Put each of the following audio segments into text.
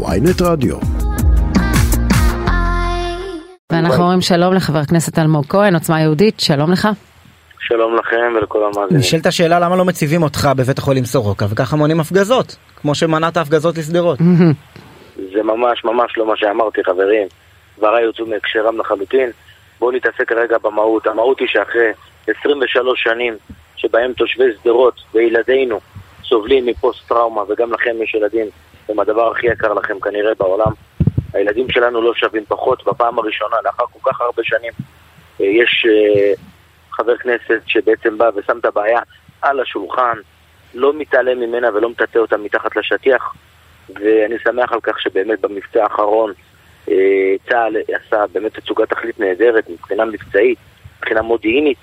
ויינט רדיו. ואנחנו אומרים שלום לחבר הכנסת אלמוג כהן, עוצמה יהודית, שלום לך. שלום לכם ולכל המאזינים. נשאלת השאלה למה לא מציבים אותך בבית החולים סורוקה וככה מונים הפגזות כמו שמנעת הפגזות לשדרות. זה ממש ממש לא מה שאמרתי חברים. דבריי יוצאו מהקשרם לחלוטין. בואו נתעסק כרגע במהות. המהות היא שאחרי 23 שנים שבהם תושבי שדרות וילדינו סובלים מפוסט טראומה וגם לכם יש ילדים הם הדבר הכי יקר לכם כנראה בעולם. הילדים שלנו לא שווים פחות בפעם הראשונה לאחר כל כך הרבה שנים. אה, יש אה, חבר כנסת שבעצם בא ושם את הבעיה על השולחן, לא מתעלם ממנה ולא מטאטא אותה מתחת לשטיח ואני שמח על כך שבאמת במבצע האחרון אה, צה"ל עשה באמת תצוגת תכלית נהדרת מבחינה מבצעית, מבחינה מודיעינית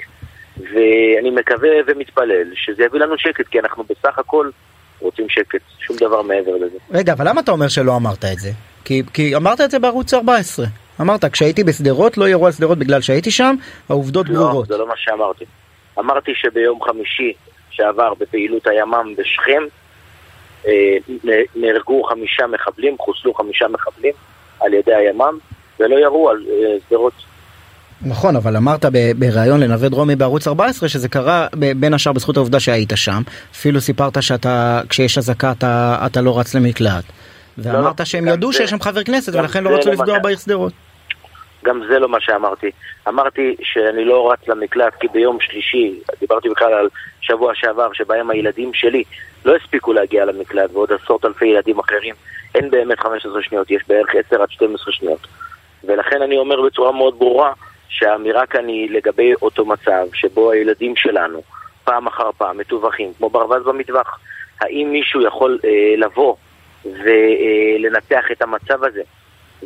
ואני מקווה ומתפלל שזה יביא לנו שקט כי אנחנו בסך הכל רוצים שקט, שום דבר מעבר לזה. רגע אבל למה אתה אומר שלא אמרת את זה? כי, כי אמרת את זה בערוץ 14. אמרת כשהייתי בשדרות לא ירו על שדרות בגלל שהייתי שם, העובדות לא, ברורות. זה לא מה שאמרתי. אמרתי שביום חמישי שעבר בפעילות הימ"מ בשכם אה, נהרגו חמישה מחבלים, חוסלו חמישה מחבלים על ידי הימ"מ ולא ירו על אה, שדרות. נכון אבל אמרת בריאיון לנווה דרומי בערוץ 14 שזה קרה בין השאר בזכות העובדה שהיית שם. אפילו סיפרת שאתה כשיש אזעקה אתה, אתה לא רץ למקלט. ואמרת לא, שהם ידעו זה- שיש שם חבר כנסת ולכן לא רצו לא לפגוע בעיר שדרות. גם זה לא מה שאמרתי. אמרתי שאני לא רץ למקלט כי ביום שלישי, דיברתי בכלל על שבוע שעבר שבהם הילדים שלי לא הספיקו להגיע למקלט ועוד עשרות אלפי ילדים אחרים. אין באמת 15 שניות, יש בערך 10 עד 12 שניות. ולכן אני אומר בצורה מאוד ברורה שהאמירה כאן היא לגבי אותו מצב שבו הילדים שלנו פעם אחר פעם מטווחים, כמו ברווז במטווח. האם מישהו יכול אה, לבוא ולנתח את המצב הזה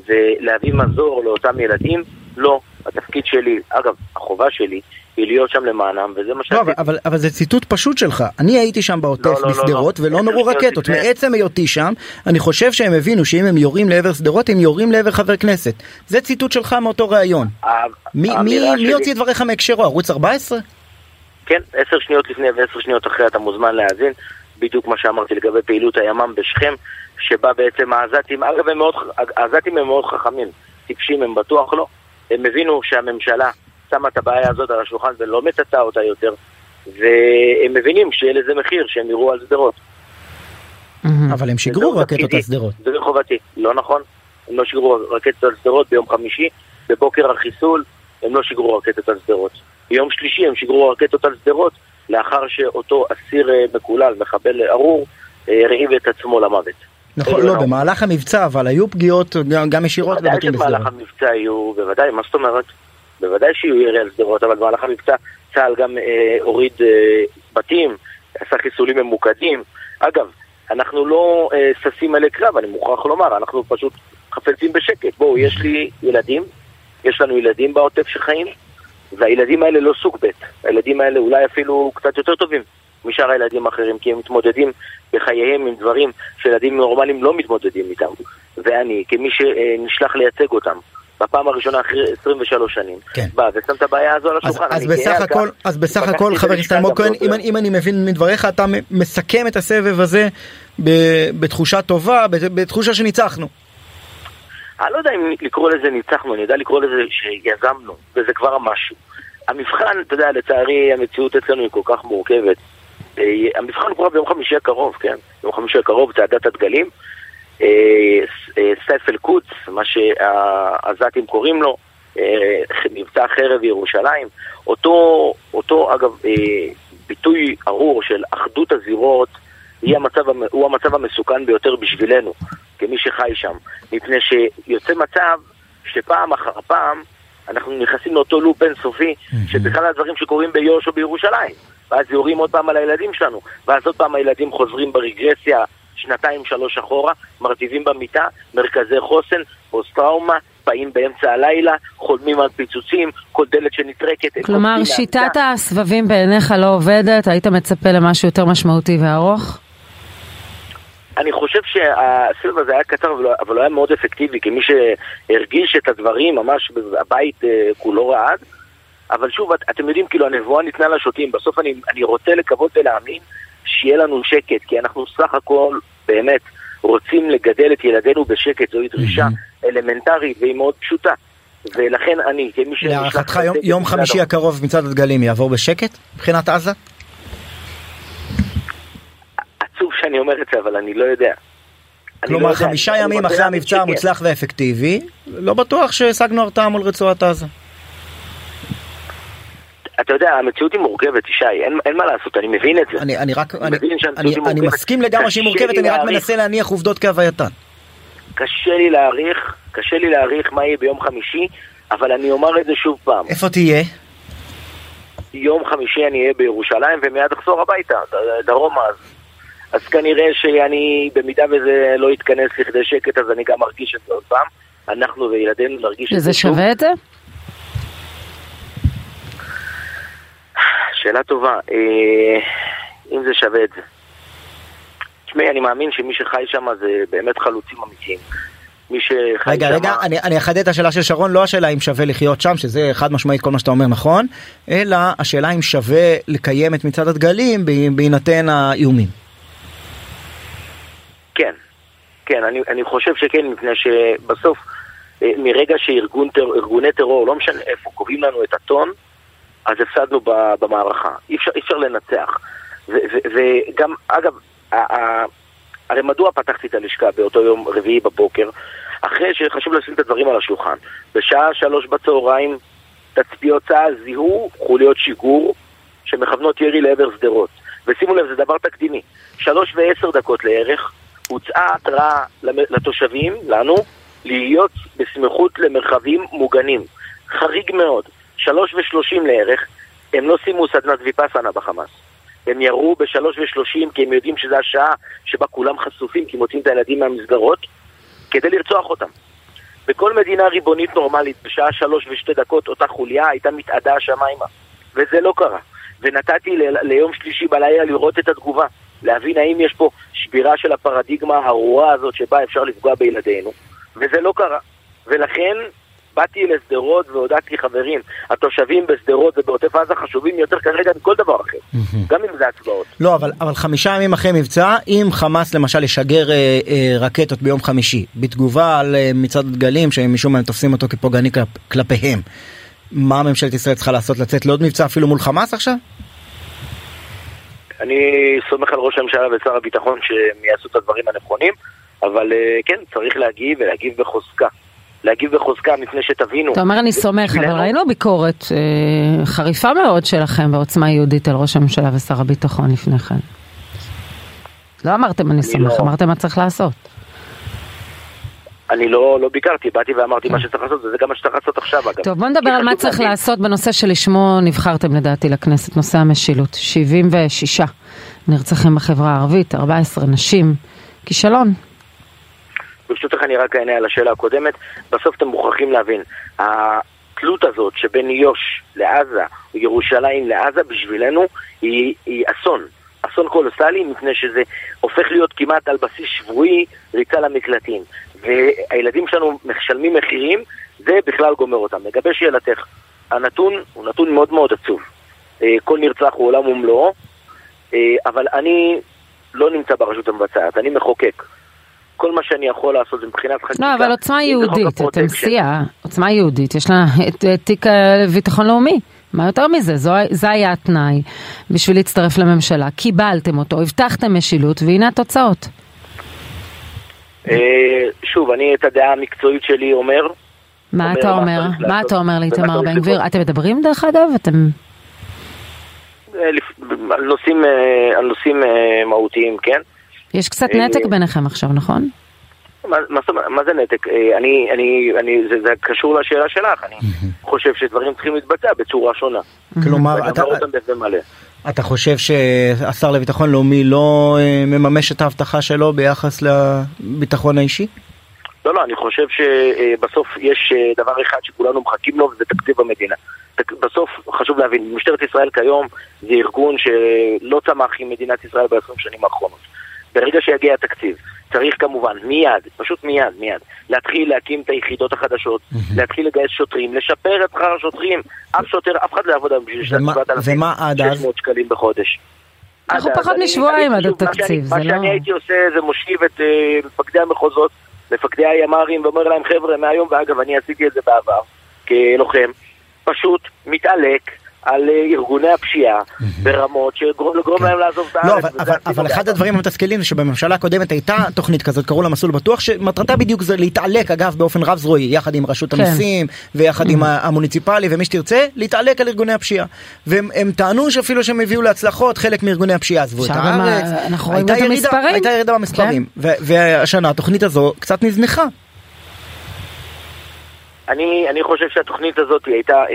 ולהביא מזור לאותם ילדים? לא. התפקיד שלי, אגב, החובה שלי, היא להיות שם למענם, וזה מה לא, שעשיתי. אבל, אבל, אבל זה ציטוט פשוט שלך. אני הייתי שם בעוטף לא, לא, לא, בשדרות לא. ולא עשר נורו רקטות. לפני. מעצם היותי שם, אני חושב שהם הבינו שאם הם יורים לעבר שדרות, הם יורים לעבר חבר כנסת. זה ציטוט שלך מאותו ראיון. מי, מי, האמירה מי שלי- הוציא את דבריך מהקשרו? ערוץ 14? כן, עשר שניות לפני ועשר שניות אחרי אתה מוזמן להאזין, בדיוק מה שאמרתי לגבי פעילות הימ"מ בשכם, שבה בעצם העזתים, אגב העזתים הם מאוד חכמים, טיפשים הם בטוח לא, הם הבינו שהממשלה שמה את הבעיה הזאת על השולחן ולא מטאטאה אותה יותר, והם מבינים שיהיה לזה מחיר, שהם יראו על שדרות. אבל הם שיגרו רקטות. על שדרות. זה מחובתי, לא נכון, הם לא שיגרו רקטות על שדרות ביום חמישי, בבוקר החיסול הם לא שיגרו רקטות על שדרות. ביום שלישי הם שיגרו רקטות על שדרות לאחר שאותו אסיר אה, מקולל, מחבל ארור, אה, הרעיב את עצמו למוות. נכון, זה לא, לא. במהלך המבצע, אבל היו פגיעות גם- ישירות בוודאי בבתים שבמהלך בשדרות. המבצע יהיו, בוודאי, מה זאת אומרת? בוודאי שיהיו ירי על שדרות, אבל במהלך המבצע צה"ל גם אה, הוריד אה, בתים, עשה חיסולים ממוקדים. אגב, אנחנו לא אה, ששים אלי קרב, אני מוכרח לומר, אנחנו פשוט חפצים בשקט. בואו, יש לי ילדים, יש לנו ילדים בעוטף שחיים, והילדים האלה לא סוג ב', הילדים האלה אולי אפילו קצת יותר טובים משאר הילדים האחרים, כי הם מתמודדים בחייהם עם דברים שילדים נורמליים לא מתמודדים איתם. ואני, כמי שנשלח לייצג אותם, בפעם הראשונה אחרי 23 שנים, כן. בא ושם את הבעיה הזו על אז, השולחן. אז גאה בסך הכל, אז בסך הכל חבר הכנסת אלמוג כהן, אם, אם אני מבין מדבריך, אתה מסכם את הסבב הזה ב- בתחושה טובה, בת- בתחושה שניצחנו. אני לא יודע אם לקרוא לזה ניצחנו, אני יודע לקרוא לזה שיזמנו, וזה כבר משהו. המבחן, אתה יודע, לצערי המציאות אצלנו היא כל כך מורכבת. אה, המבחן הוא ביום חמישי הקרוב, כן? ביום חמישי הקרוב צעדת הדגלים. אה, אה, סייף אל-קודס, מה שהעזתים קוראים לו, אה, מבצע חרב ירושלים. אותו, אותו אגב, אה, ביטוי ארור של אחדות הזירות, היא המצב, המ- הוא המצב המסוכן ביותר בשבילנו, כמי שחי שם. מפני שיוצא מצב שפעם אחר פעם אנחנו נכנסים לאותו לופ אינסופי, שבכלל הדברים שקורים ביו"ש או בירושלים. ואז יורים עוד פעם על הילדים שלנו, ואז עוד פעם הילדים חוזרים ברגרסיה שנתיים שלוש אחורה, מרטיבים במיטה, מרכזי חוסן, פוסט טראומה, באים באמצע הלילה, חולמים על פיצוצים, כל דלת שנטרקת. כלומר, שיטת. הסבבים בעיניך לא עובדת, היית מצפה למשהו יותר משמעותי וארוך? אני חושב שהסבב הזה היה קצר, אבל- אבל הוא היה מאוד אפקטיבי, כמי שהרגיש את הדברים, ממש הבית אה, כולו רעד. אבל שוב, את, אתם יודעים, כאילו, הנבואה ניתנה לשוטים. בסוף אני, אני רוצה לקוות ולהאמין שיהיה לנו שקט, כי אנחנו סך הכל, באמת, רוצים לגדל את ילדינו בשקט, זוהי דרישה אלמנטרית והיא מאוד פשוטה. ולכן אני, כמי ש... להערכתך יום, יום חמישי הקרוב מצעד הדגלים יעבור בשקט מבחינת עזה? עצוב שאני אומר את זה, אבל אני לא יודע. כלומר, לא חמישה ימים אחרי המבצע המוצלח והאפקטיבי, לא בטוח שהשגנו הרתעה מול רצועת עזה. אתה יודע, המציאות היא מורכבת, ישי, אין, אין מה לעשות, אני מבין את זה. אני, אני רק, אני, אני, אני מסכים לגמרי שהיא מורכבת, אני רק מנסה להניח עובדות כהווייתן. קשה לי להעריך, קשה לי להעריך מה יהיה ביום חמישי, אבל אני אומר את זה שוב פעם. איפה תהיה? יום חמישי אני אהיה בירושלים ומיד אחזור הביתה, דרומה. אז, אז כנראה שאני, במידה וזה לא יתכנס לכדי שקט, אז אני גם ארגיש את זה עוד פעם. אנחנו וילדינו נרגיש את זה שוב. וזה שווה את זה? שאלה טובה. אה, אם זה שווה את זה. תשמעי, אני מאמין שמי שחי שם זה באמת חלוצים אמיתיים. מי שחי רגע, שמה... רגע, אני, אני אחדד את השאלה של שרון, לא השאלה אם שווה לחיות שם, שזה חד משמעית כל מה שאתה אומר נכון, אלא השאלה אם שווה לקיים את מצעד הדגלים בהינתן האיומים. כן, כן, אני, אני חושב שכן, מפני שבסוף, אה, מרגע שארגוני טרור, לא משנה איפה, קובעים לנו את הטון, אז הפסדנו במערכה. אי אפשר, אי אפשר לנצח. וגם, אגב, הרי מדוע פתחתי את הלשכה באותו יום רביעי בבוקר? אחרי שחשוב לשים את הדברים על השולחן. בשעה שלוש בצהריים תצפיות צה"ל זיהו חוליות שיגור שמכוונות ירי לעבר שדרות. ושימו לב, זה דבר תקדימי. שלוש ועשר דקות לערך הוצאה התראה לתושבים, לנו, להיות בסמיכות למרחבים מוגנים. חריג מאוד. שלוש ושלושים לערך, הם לא סיימו סדנת ויפאסנה בחמאס. הם ירו בשלוש ושלושים כי הם יודעים שזו השעה שבה כולם חשופים כי מוצאים את הילדים מהמסגרות כדי לרצוח אותם. בכל מדינה ריבונית נורמלית, בשעה שלוש ושתי דקות אותה חוליה הייתה מתאדה השמיימה. וזה לא קרה. ונתתי ל- ליום שלישי בלילה לראות את התגובה, להבין האם יש פה שבירה של הפרדיגמה הארורה הזאת שבה אפשר לפגוע בילדינו, וזה לא קרה. ולכן באתי לשדרות והודעתי חברים, התושבים בשדרות ובעוטף עזה חשובים יותר כרגע מכל דבר אחר, גם אם זה הצבעות. לא, אבל, אבל חמישה ימים אחרי מבצע, אם חמאס למשל ישגר אה, אה, רקטות ביום חמישי, בתגובה על אה, מצעד הדגלים שמשום מה הם תופסים אותו כפוגעני כלפ, כלפיהם, מה ממשלת ישראל צריכה לעשות? לצאת לעוד מבצע אפילו מול חמאס עכשיו? אני סומך על ראש הממשלה ושר הביטחון שהם יעשו את הדברים הנכונים, אבל אה, כן, צריך להגיב ולהגיב בחוזקה. להגיב בחוזקה מפני שתבינו. אתה אומר אני סומך, אבל ראינו ביקורת אה, חריפה מאוד שלכם בעוצמה יהודית על ראש הממשלה ושר הביטחון לפני כן. לא אמרתם אני סומך, לא... אמרתם מה צריך לעשות. אני לא, לא ביקרתי, באתי ואמרתי מה שצריך לעשות, וזה גם מה שצריך לעשות עכשיו אגב. טוב, בוא נדבר על מה צריך לעשות בנושא שלשמו נבחרתם לדעתי לכנסת, נושא המשילות. 76 נרצחים בחברה הערבית, 14 נשים, כישלון. ברשותך אני רק אענה על השאלה הקודמת. בסוף אתם מוכרחים להבין, התלות הזאת שבין יו"ש לעזה, או ירושלים לעזה, בשבילנו היא, היא אסון. אסון קולוסלי, מפני שזה הופך להיות כמעט על בסיס שבועי ריצה למקלטים. והילדים שלנו משלמים מחירים, זה בכלל גומר אותם. לגבי שאלתך, הנתון הוא נתון מאוד מאוד עצוב. אה, כל נרצח הוא עולם ומלואו, אה, אבל אני לא נמצא ברשות המבצעת, אני מחוקק. כל מה שאני יכול לעשות זה מבחינת חקיקה. לא, אבל עוצמה יהודית, אתם סיעה, עוצמה יהודית, יש לה את תיק ביטחון לאומי. מה יותר מזה? זו, זה היה התנאי בשביל להצטרף לממשלה. קיבלתם אותו, הבטחתם משילות, והנה התוצאות. אה, שוב, אני את הדעה המקצועית שלי אומר. מה אתה אומר? מה אתה אומר לאיתמר בן גביר? אתם מדברים דרך אגב? אתם... אה, על נושאים אה, מהותיים, כן. יש קצת נתק ביניכם עכשיו, נכון? מה, מה, מה זה נתק? אני, אני, אני, זה, זה קשור לשאלה שלך, אני חושב שדברים צריכים להתבצע בצורה שונה. כלומר, אתה, אתה חושב שהשר לביטחון לאומי לא אה, מממש את ההבטחה שלו ביחס לביטחון האישי? לא, לא, אני חושב שבסוף יש דבר אחד שכולנו מחכים לו וזה תקציב המדינה. בסוף חשוב להבין, משטרת ישראל כיום זה ארגון שלא צמח עם מדינת ישראל ב-20 שנים האחרונות. ברגע שיגיע התקציב, צריך כמובן מיד, פשוט מיד, מיד, להתחיל להקים את היחידות החדשות, להתחיל לגייס שוטרים, לשפר את שכר השוטרים. אף שוטר, אף אחד לא יעבוד היום בשביל 7,600 שקלים בחודש. אנחנו פחות משבועיים עד מה התקציב, שאני- זה מה לא... שאני הייתי עושה זה מושיב את אה, מפקדי המחוזות, מפקדי הימ"רים, ואומר להם, חבר'ה, מהיום, ואגב, אני עשיתי את זה בעבר, כלוחם, פשוט מתעלק. על אה, ארגוני הפשיעה ברמות שגורם לגרום להם לעזוב את הארץ. לא, אבל, וזה אבל, אחד. הדברים המתסכלים זה שבממשלה הקודמת הייתה תוכנית כזאת, קראו לה מסלול בטוח, שמטרתה בדיוק זה להתעלק אגב באופן רב זרועי, יחד עם רשות כן. המיסים, ויחד עם ה- המוניציפלי ומי שתרצה, להתעלק על ארגוני הפשיעה. והם הם טענו שאפילו שהם הביאו להצלחות, חלק מארגוני הפשיעה עזבו את הארץ. ה- אנחנו רואים הייתה ירידה-. כן. במספרים. והשנה התוכנית הזו קצת נזנחה. אני, אני חושב שהתוכנית הזאת היא הייתה אה,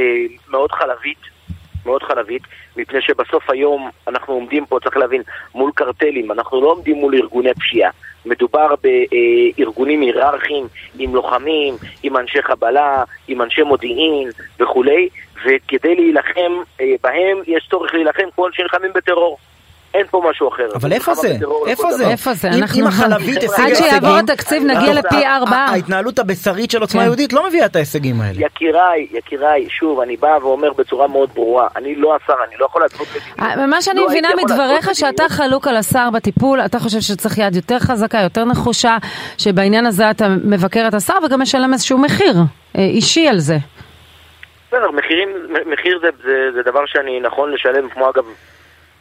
מאוד חלבית, מאוד חלבית, מפני שבסוף היום אנחנו עומדים פה, צריך להבין, מול קרטלים, אנחנו לא עומדים מול ארגוני פשיעה. מדובר בארגונים היררכיים, עם לוחמים, עם אנשי חבלה, עם אנשי מודיעין וכולי, וכדי להילחם אה, בהם יש צורך להילחם כמו שנלחמים בטרור. אין פה משהו אחר. אבל איפה זה? איפה זה? איפה זה? אם- אנחנו- אם החלבית השיגה עד הישגים, שיעבור התקציב נגיע לפי ארבעה. ההתנהלות הבשרית של עוצמה כן. יהודית לא מביאה את ההישגים האלה. יקיריי, יקיריי, שוב, אני בא ואומר בצורה מאוד ברורה, אני לא השר, אני לא יכול מדיניות. אה, מה שאני לא מבינה מדבריך שאתה. חלוק על השר בטיפול, אתה חושב שצריך יד יותר חזקה, יותר נחושה, שבעניין הזה אתה מבקר את השר וגם משלם איזשהו מחיר אה, אישי על זה. בסדר, מחיר זה דבר שאני נכון לשלם, כמו אגב,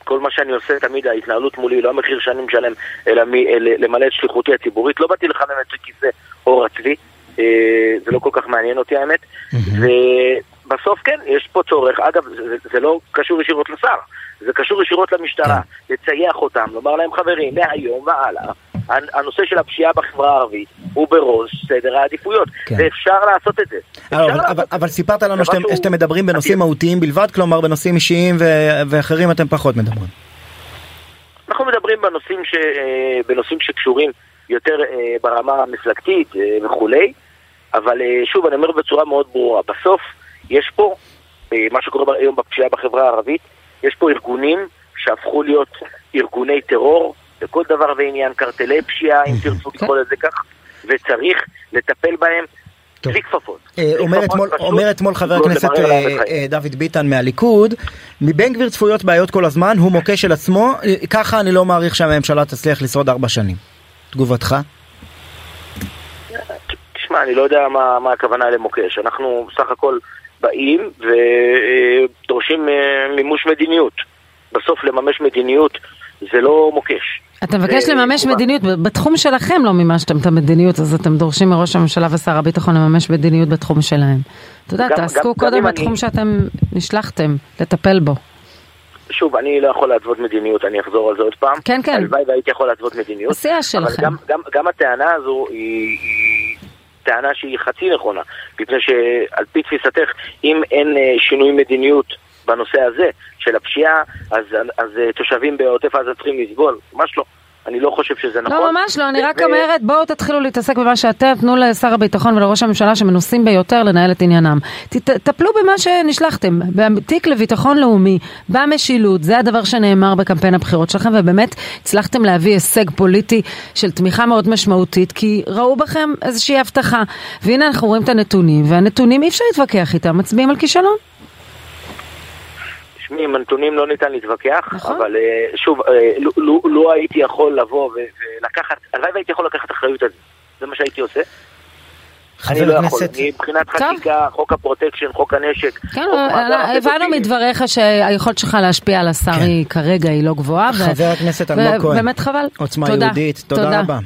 כל מה שאני עושה תמיד, ההתנהלות מולי, לא המחיר שאני משלם, אלא מ, אל, למלא את שליחותי הציבורית. לא באתי לחמם את כיסא עור הצבי, אה, זה לא כל כך מעניין אותי האמת. ובסוף כן, יש פה צורך, אגב, זה, זה- זה לא קשור ישירות לשר, זה קשור ישירות למשטרה, לצייח אותם, לומר להם חברים, מהיום והלאה, הנושא של הפשיעה בחברה הערבית הוא בראש סדר העדיפויות, כן. ואפשר לעשות את זה. אפשר אבל, לעשות אבל, את זה. אבל סיפרת לנו שאתם, שהוא שאתם מדברים בנושאים אדיר. מהותיים בלבד, כלומר בנושאים אישיים ו- ואחרים אתם פחות מדברים. אנחנו מדברים בנושאים, ש... אה, בנושאים שקשורים יותר אה, ברמה המפלגתית אה, וכולי, אבל אה, שוב, אני אומר בצורה מאוד ברורה, בסוף יש פה, אה, מה שקורה היום בפשיעה בחברה הערבית, יש פה ארגונים שהפכו להיות ארגוני טרור לכל דבר ועניין, קרטלי פשיעה, אם תרצו לקרוא לזה כך, וצריך לטפל בהם. בלי כפפות. אה, אומר אתמול, חבר לא הכנסת אה. אה, דוד ביטן מהליכוד, מבן גביר צפויות בעיות כל הזמן, הוא מוקש של עצמו, ככה אני לא מעריך שהממשלה תצליח לשרוד ארבע שנים. תגובתך? תשמע, אני לא יודע מה, מה הכוונה למוקש. אנחנו בסך הכל באים ודורשים מימוש מדיניות. בסוף לממש מדיניות זה לא מוקש. אתה מבקש זה לממש תגובה. מדיניות, בתחום שלכם לא מימשתם את המדיניות, אז אתם דורשים מראש הממשלה ושר הביטחון לממש מדיניות בתחום שלהם. אתה יודע, תעסקו גם- קודם בתחום אני- שאתם נשלחתם לטפל בו. שוב, אני לא יכול להתוות מדיניות, אני אחזור על זה עוד פעם. כן, כן. הלוואי והייתי יכול להתוות מדיניות. עשייה אבל שלכם. גם, גם, גם הטענה הזו היא, היא טענה שהיא חצי נכונה. מפני שעל פי תפיסתך, אם אין אה, שינוי מדיניות בנושא הזה של הפשיעה, אז, אז אה, תושבים בעוטף עזה צריכים לסבול. ממש לא. אני לא חושב שזה נכון. לא, ממש לא, אני רק אומרת, בואו תתחילו להתעסק במה שאתם, תנו לשר הביטחון ולראש הממשלה שמנוסים ביותר לנהל את עניינם. תטפלו במה שנשלחתם, בתיק לביטחון לאומי, במשילות, זה הדבר שנאמר בקמפיין הבחירות שלכם, ובאמת הצלחתם להביא הישג פוליטי של תמיכה מאוד משמעותית, כי ראו בכם איזושהי הבטחה. והנה אנחנו רואים את הנתונים, והנתונים אי אפשר להתווכח איתם, מצביעים על כישלון. תשמעי, עם הנתונים לא ניתן להתווכח, נכון. אבל אה, שוב, אה, לו- לו לו הייתי יכול לבוא ו- ולקחת, הלוואי והייתי יכול לקחת אחריות על זה. זה מה שהייתי עושה. אני לא יכול. מבחינת. חקיקה, חוק הפרוטקשן, חוק הנשק. כן, חוק מאגר הבנו. מדבריך שהיכולת שלך להשפיע על השר כן. היא כרגע היא לא גבוהה. חבר הכנסת אלמוג כהן. באמת חבל. עוצמה תודה. יהודית, תודה רבה.